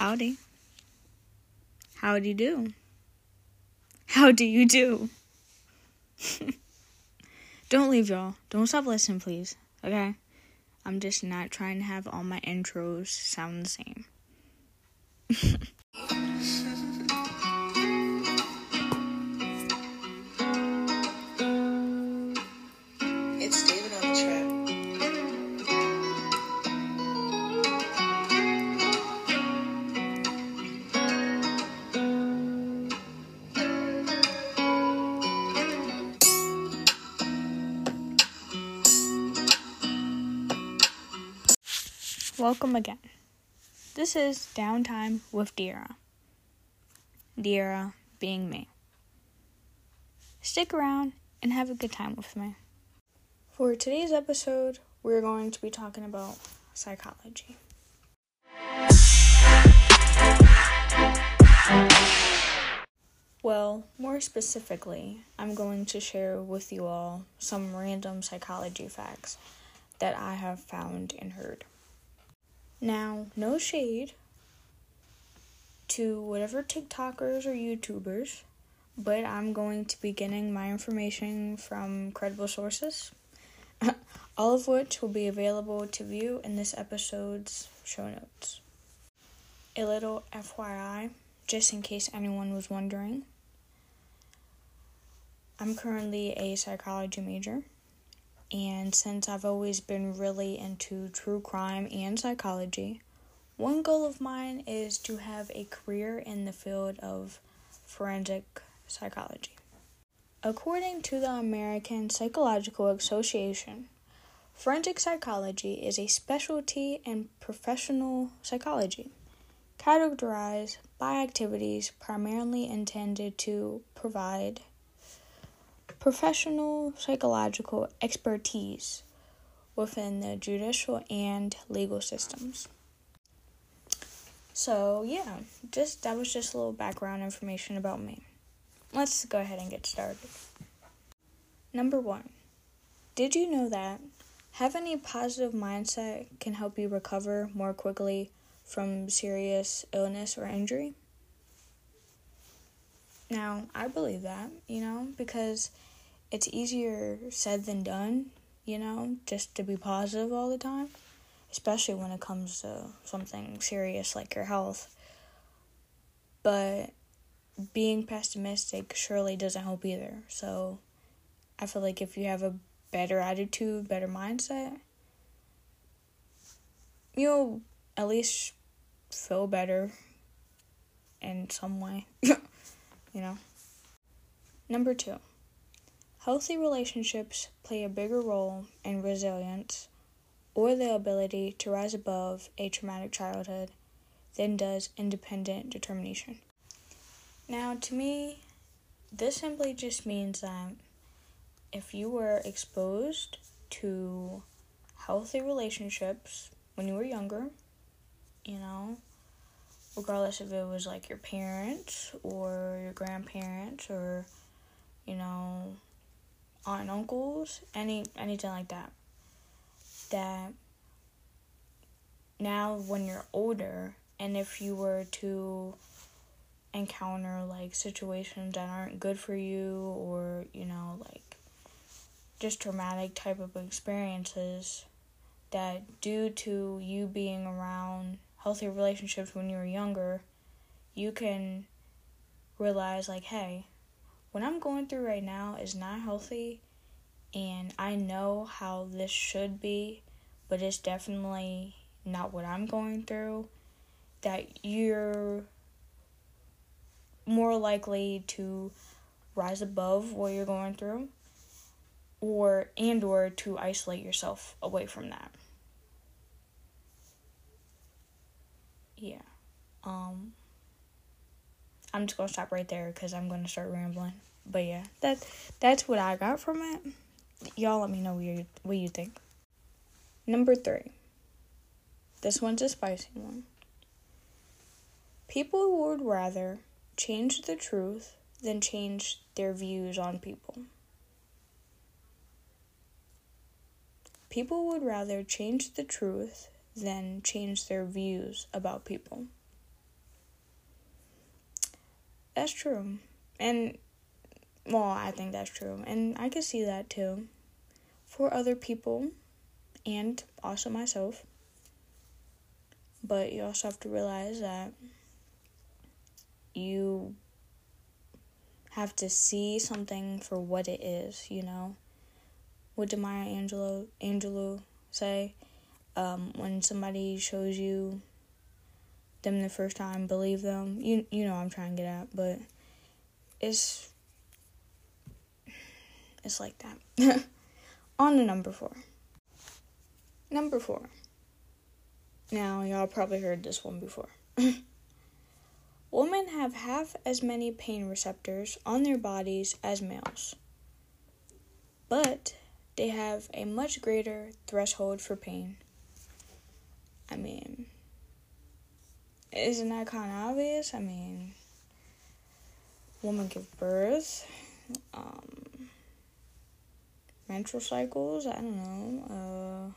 Howdy. How do you do? How do you do? Don't leave, y'all. Don't stop listening, please. Okay? I'm just not trying to have all my intros sound the same. Welcome again. This is Downtime with De Ayra. Dira being me. Stick around and have a good time with me. For today's episode, we're going to be talking about psychology. Well, more specifically, I'm going to share with you all some random psychology facts that I have found and heard. Now, no shade to whatever TikTokers or YouTubers, but I'm going to be getting my information from credible sources, all of which will be available to view in this episode's show notes. A little FYI, just in case anyone was wondering, I'm currently a psychology major. And since I've always been really into true crime and psychology, one goal of mine is to have a career in the field of forensic psychology. According to the American Psychological Association, forensic psychology is a specialty in professional psychology, categorized by activities primarily intended to provide professional psychological expertise within the judicial and legal systems. So, yeah, just that was just a little background information about me. Let's go ahead and get started. Number 1. Did you know that having a positive mindset can help you recover more quickly from serious illness or injury? Now, I believe that, you know, because it's easier said than done, you know, just to be positive all the time, especially when it comes to something serious like your health. But being pessimistic surely doesn't help either. So I feel like if you have a better attitude, better mindset, you'll at least feel better in some way. you know. Number two. Healthy relationships play a bigger role in resilience or the ability to rise above a traumatic childhood than does independent determination. Now, to me, this simply just means that if you were exposed to healthy relationships when you were younger, you know, regardless if it was like your parents or your grandparents or, you know, aunt and uncles, any anything like that. That now when you're older and if you were to encounter like situations that aren't good for you or, you know, like just traumatic type of experiences that due to you being around healthy relationships when you were younger, you can realize like, hey, what I'm going through right now is not healthy, and I know how this should be, but it's definitely not what I'm going through. That you're more likely to rise above what you're going through or and or to isolate yourself away from that. Yeah. Um I'm just gonna stop right there because I'm gonna start rambling. But yeah, that that's what I got from it. Y'all let me know what you what you think. Number three. This one's a spicy one. People would rather change the truth than change their views on people. People would rather change the truth than change their views about people. That's true. And, well, I think that's true. And I can see that too. For other people, and also myself. But you also have to realize that you have to see something for what it is, you know? What did Maya Angelou, Angelou say? Um, when somebody shows you them the first time, believe them. You you know I'm trying to get at, but it's it's like that. On to number four. Number four. Now y'all probably heard this one before. Women have half as many pain receptors on their bodies as males, but they have a much greater threshold for pain. I mean, isn't that kind of obvious? I mean, women give birth, um, menstrual cycles, I don't know, uh,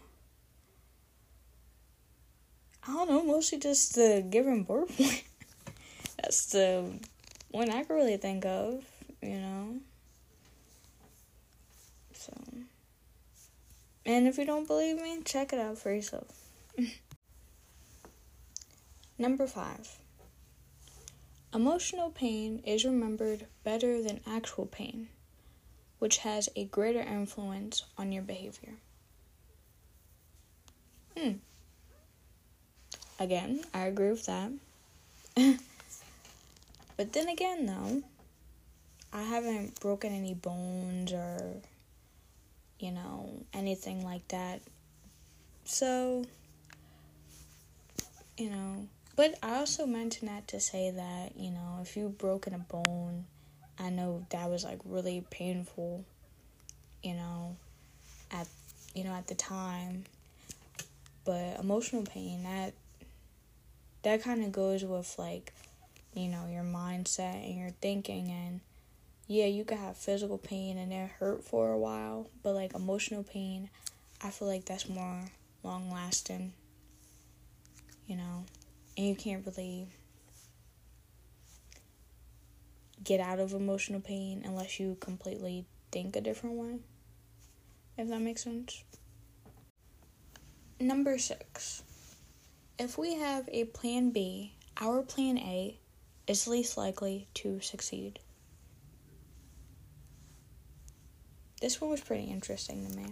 I don't know, mostly just the giving birth That's the one I can really think of, you know. So, and if you don't believe me, check it out for yourself. Number five. Emotional pain is remembered better than actual pain, which has a greater influence on your behavior. Hmm. Again, I agree with that. but then again, though, I haven't broken any bones or, you know, anything like that. So, you know, but I also mentioned that to say that, you know, if you've broken a bone, I know that was like really painful, you know, at you know, at the time. But emotional pain that that kind of goes with like, you know, your mindset and your thinking and yeah, you could have physical pain and it hurt for a while, but like emotional pain, I feel like that's more long lasting. You know and you can't really get out of emotional pain unless you completely think a different way. If that makes sense. Number six. If we have a plan B, our plan A is least likely to succeed. This one was pretty interesting to me,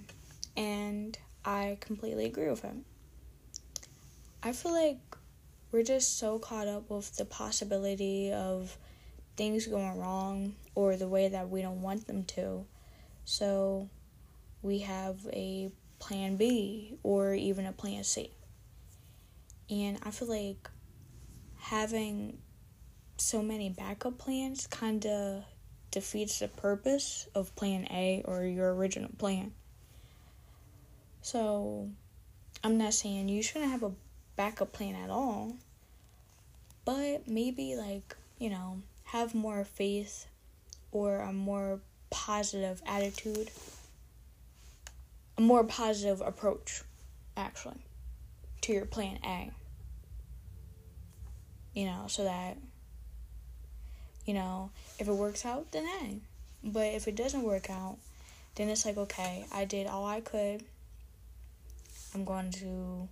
and I completely agree with him. I feel like we're just so caught up with the possibility of things going wrong or the way that we don't want them to. So we have a plan B or even a plan C. And I feel like having so many backup plans kind of defeats the purpose of plan A or your original plan. So I'm not saying you shouldn't have a backup plan at all. But maybe, like, you know, have more faith or a more positive attitude, a more positive approach, actually, to your plan A. You know, so that, you know, if it works out, then A. But if it doesn't work out, then it's like, okay, I did all I could. I'm going to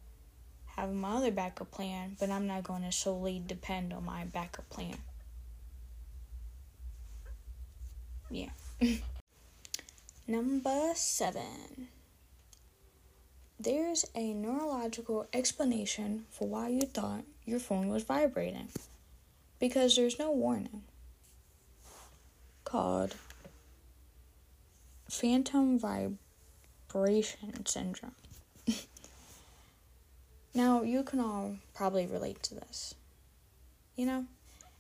have my other backup plan, but I'm not going to solely depend on my backup plan. Yeah. Number seven. There's a neurological explanation for why you thought your phone was vibrating. Because there's no warning. Called phantom vibration syndrome. Now, you can all probably relate to this. You know,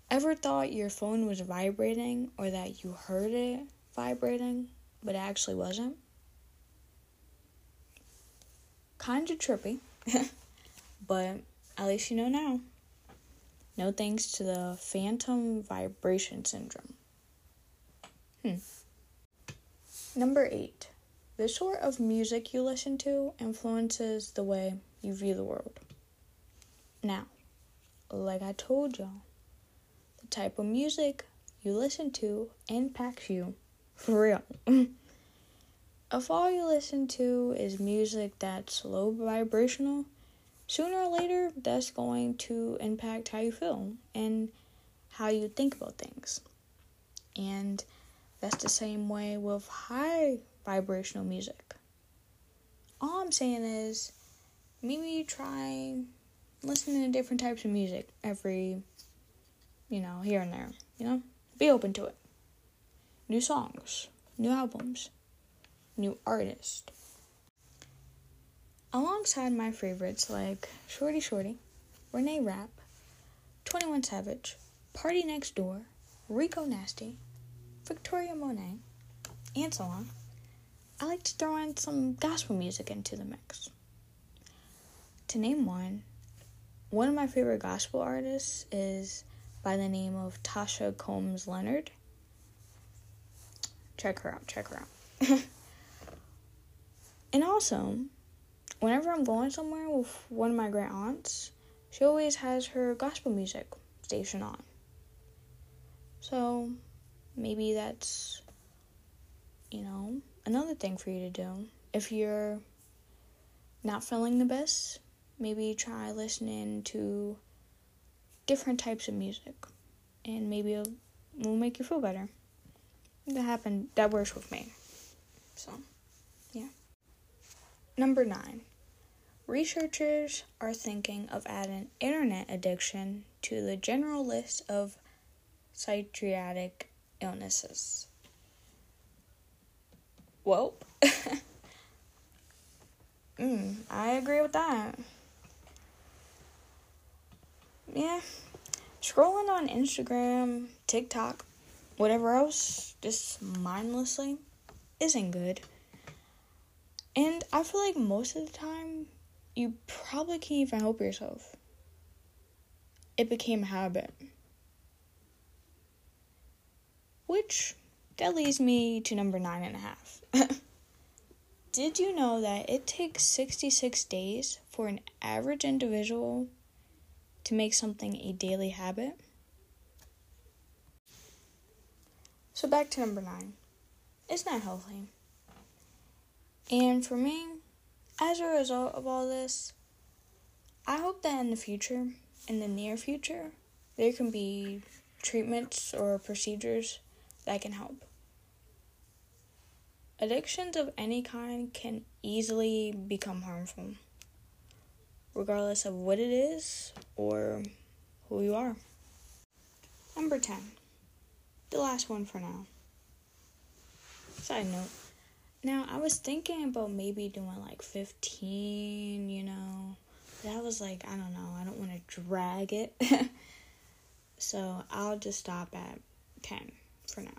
ever thought your phone was vibrating or that you heard it vibrating, but it actually wasn't? Kinda trippy, but at least you know now. No thanks to the phantom vibration syndrome. Hmm. Number eight. The sort of music you listen to influences the way you view the world. Now, like I told y'all, the type of music you listen to impacts you for real. if all you listen to is music that's low vibrational, sooner or later that's going to impact how you feel and how you think about things. And that's the same way with high vibrational music. All I'm saying is maybe try listening to different types of music every, you know, here and there. You know, be open to it. New songs, new albums, new artists. Alongside my favorites like Shorty Shorty, Reneé Rapp, 21 Savage, PARTYNEXTDOOR, Rico Nasty, Victoria Monét, and so on, I like to throw in some gospel music into the mix. To name one, one of my favorite gospel artists is by the name of Tasha Cobbs Leonard. Check her out, check her out. and also, whenever I'm going somewhere with one of my great aunts, she always has her gospel music station on. So maybe that's, you know, another thing for you to do. If you're not feeling the best, maybe try listening to different types of music and maybe it will make you feel better. That happened, that works with me. So, yeah. Number nine. Researchers are thinking of adding internet addiction to the general list of psychiatric illnesses. Well, mm, I agree with that. Yeah, scrolling on Instagram, TikTok, whatever else, just mindlessly, isn't good. And I feel like most of the time, you probably can't even help yourself. It became a habit. Which, that leads me to number nine and a half. Did you know that it takes 66 days for an average individual to make something a daily habit? So, back to number nine. It's not healthy. And for me, as a result of all this, I hope that in the future, in the near future, there can be treatments or procedures that can help. Addictions of any kind can easily become harmful, regardless of what it is or who you are. Number 10, the last one for now. Side note. Now, I was thinking about maybe doing like 15, you know. That was like, I don't know, I don't want to drag it. so I'll just stop at 10 for now.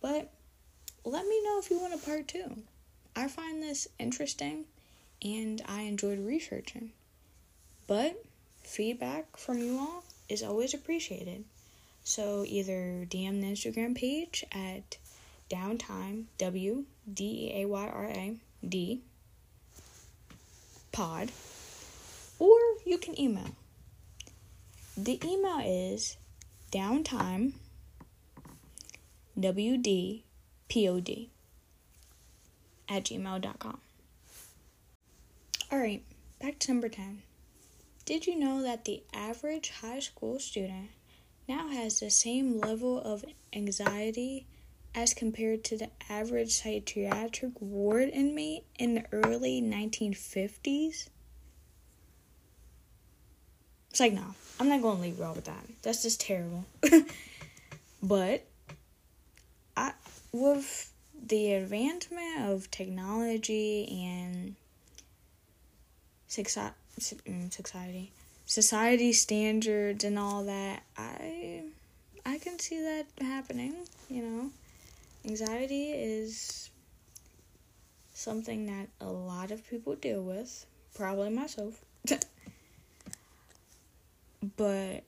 But let me know if you want a part two. I find this interesting and I enjoyed researching. But feedback from you all is always appreciated. So either DM the Instagram page at downtime w d e a y r a d pod or you can email. The email is downtime wd pod at gmail.com. All right, back to number 10. Did you know that the average high school student now has the same level of anxiety as compared to the average psychiatric ward inmate in the early 1950s? It's like, no, I'm not going to leave you all with that. That's just terrible. but I, with the advancement of technology and society, mm, society standards and all that, I I can see that happening, you know. Anxiety is something that a lot of people deal with, probably myself. but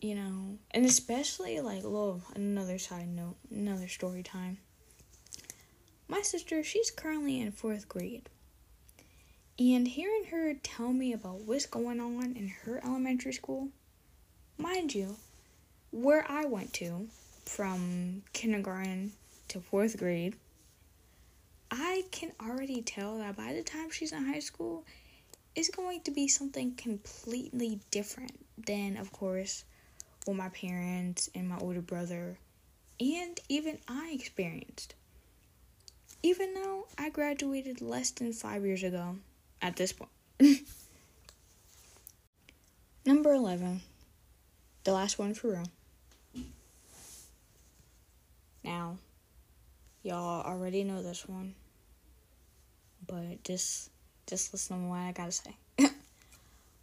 you know, and especially like, little another side note, another story time. My sister, she's currently in fourth grade. And hearing her tell me about what's going on in her elementary school, mind you, where I went to from kindergarten to fourth grade, I can already tell that by the time she's in high school, it's going to be something completely different than, of course, what my parents and my older brother and even I experienced. Even though I graduated less than five years ago at this point. Number 11. The last one for real. Now, y'all already know this one. But just just listen to what I gotta say.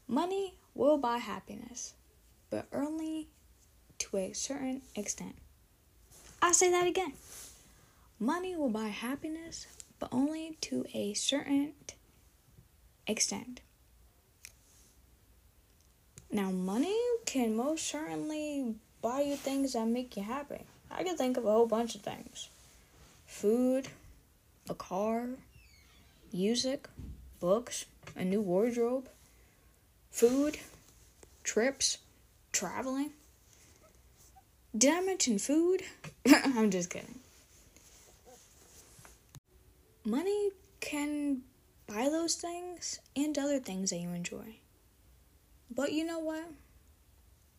Money will buy happiness, but only to a certain extent. I say that again. Money will buy happiness, but only to a certain extent. Now, money can most certainly buy you things that make you happy. I can think of a whole bunch of things food, a car, music, books, a new wardrobe, food, trips, traveling. Did I mention food? I'm just kidding. Money can buy those things and other things that you enjoy. But you know what?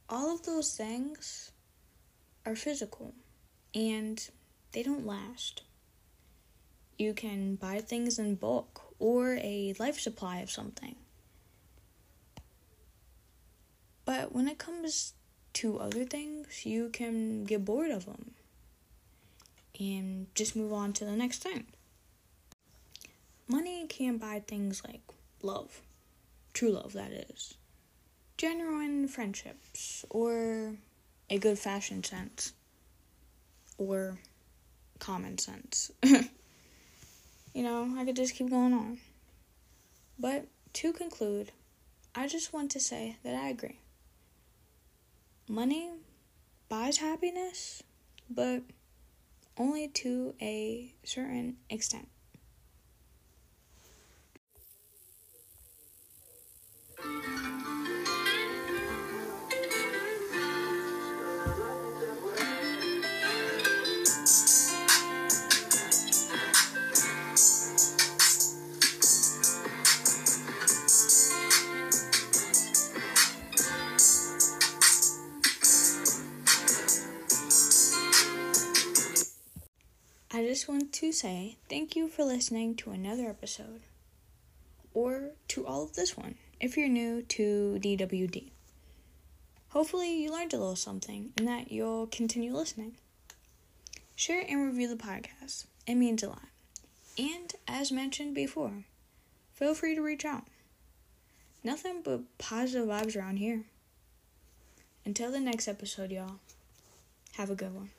All of those things are physical and they don't last. You can buy things in bulk or a life supply of something. But when it comes to other things, you can get bored of them and just move on to the next thing. Money can't buy things like love, true love, that is, genuine friendships, or a good fashion sense, or common sense. you know, I could just keep going on. But to conclude, I just want to say that I agree. Money buys happiness, but only to a certain extent. I just want to say thank you for listening to another episode, or to all of this one if you're new to DWD. Hopefully, you learned a little something and that you'll continue listening. Share and review the podcast, it means a lot. And as mentioned before, feel free to reach out. Nothing but positive vibes around here. Until the next episode, y'all, have a good one.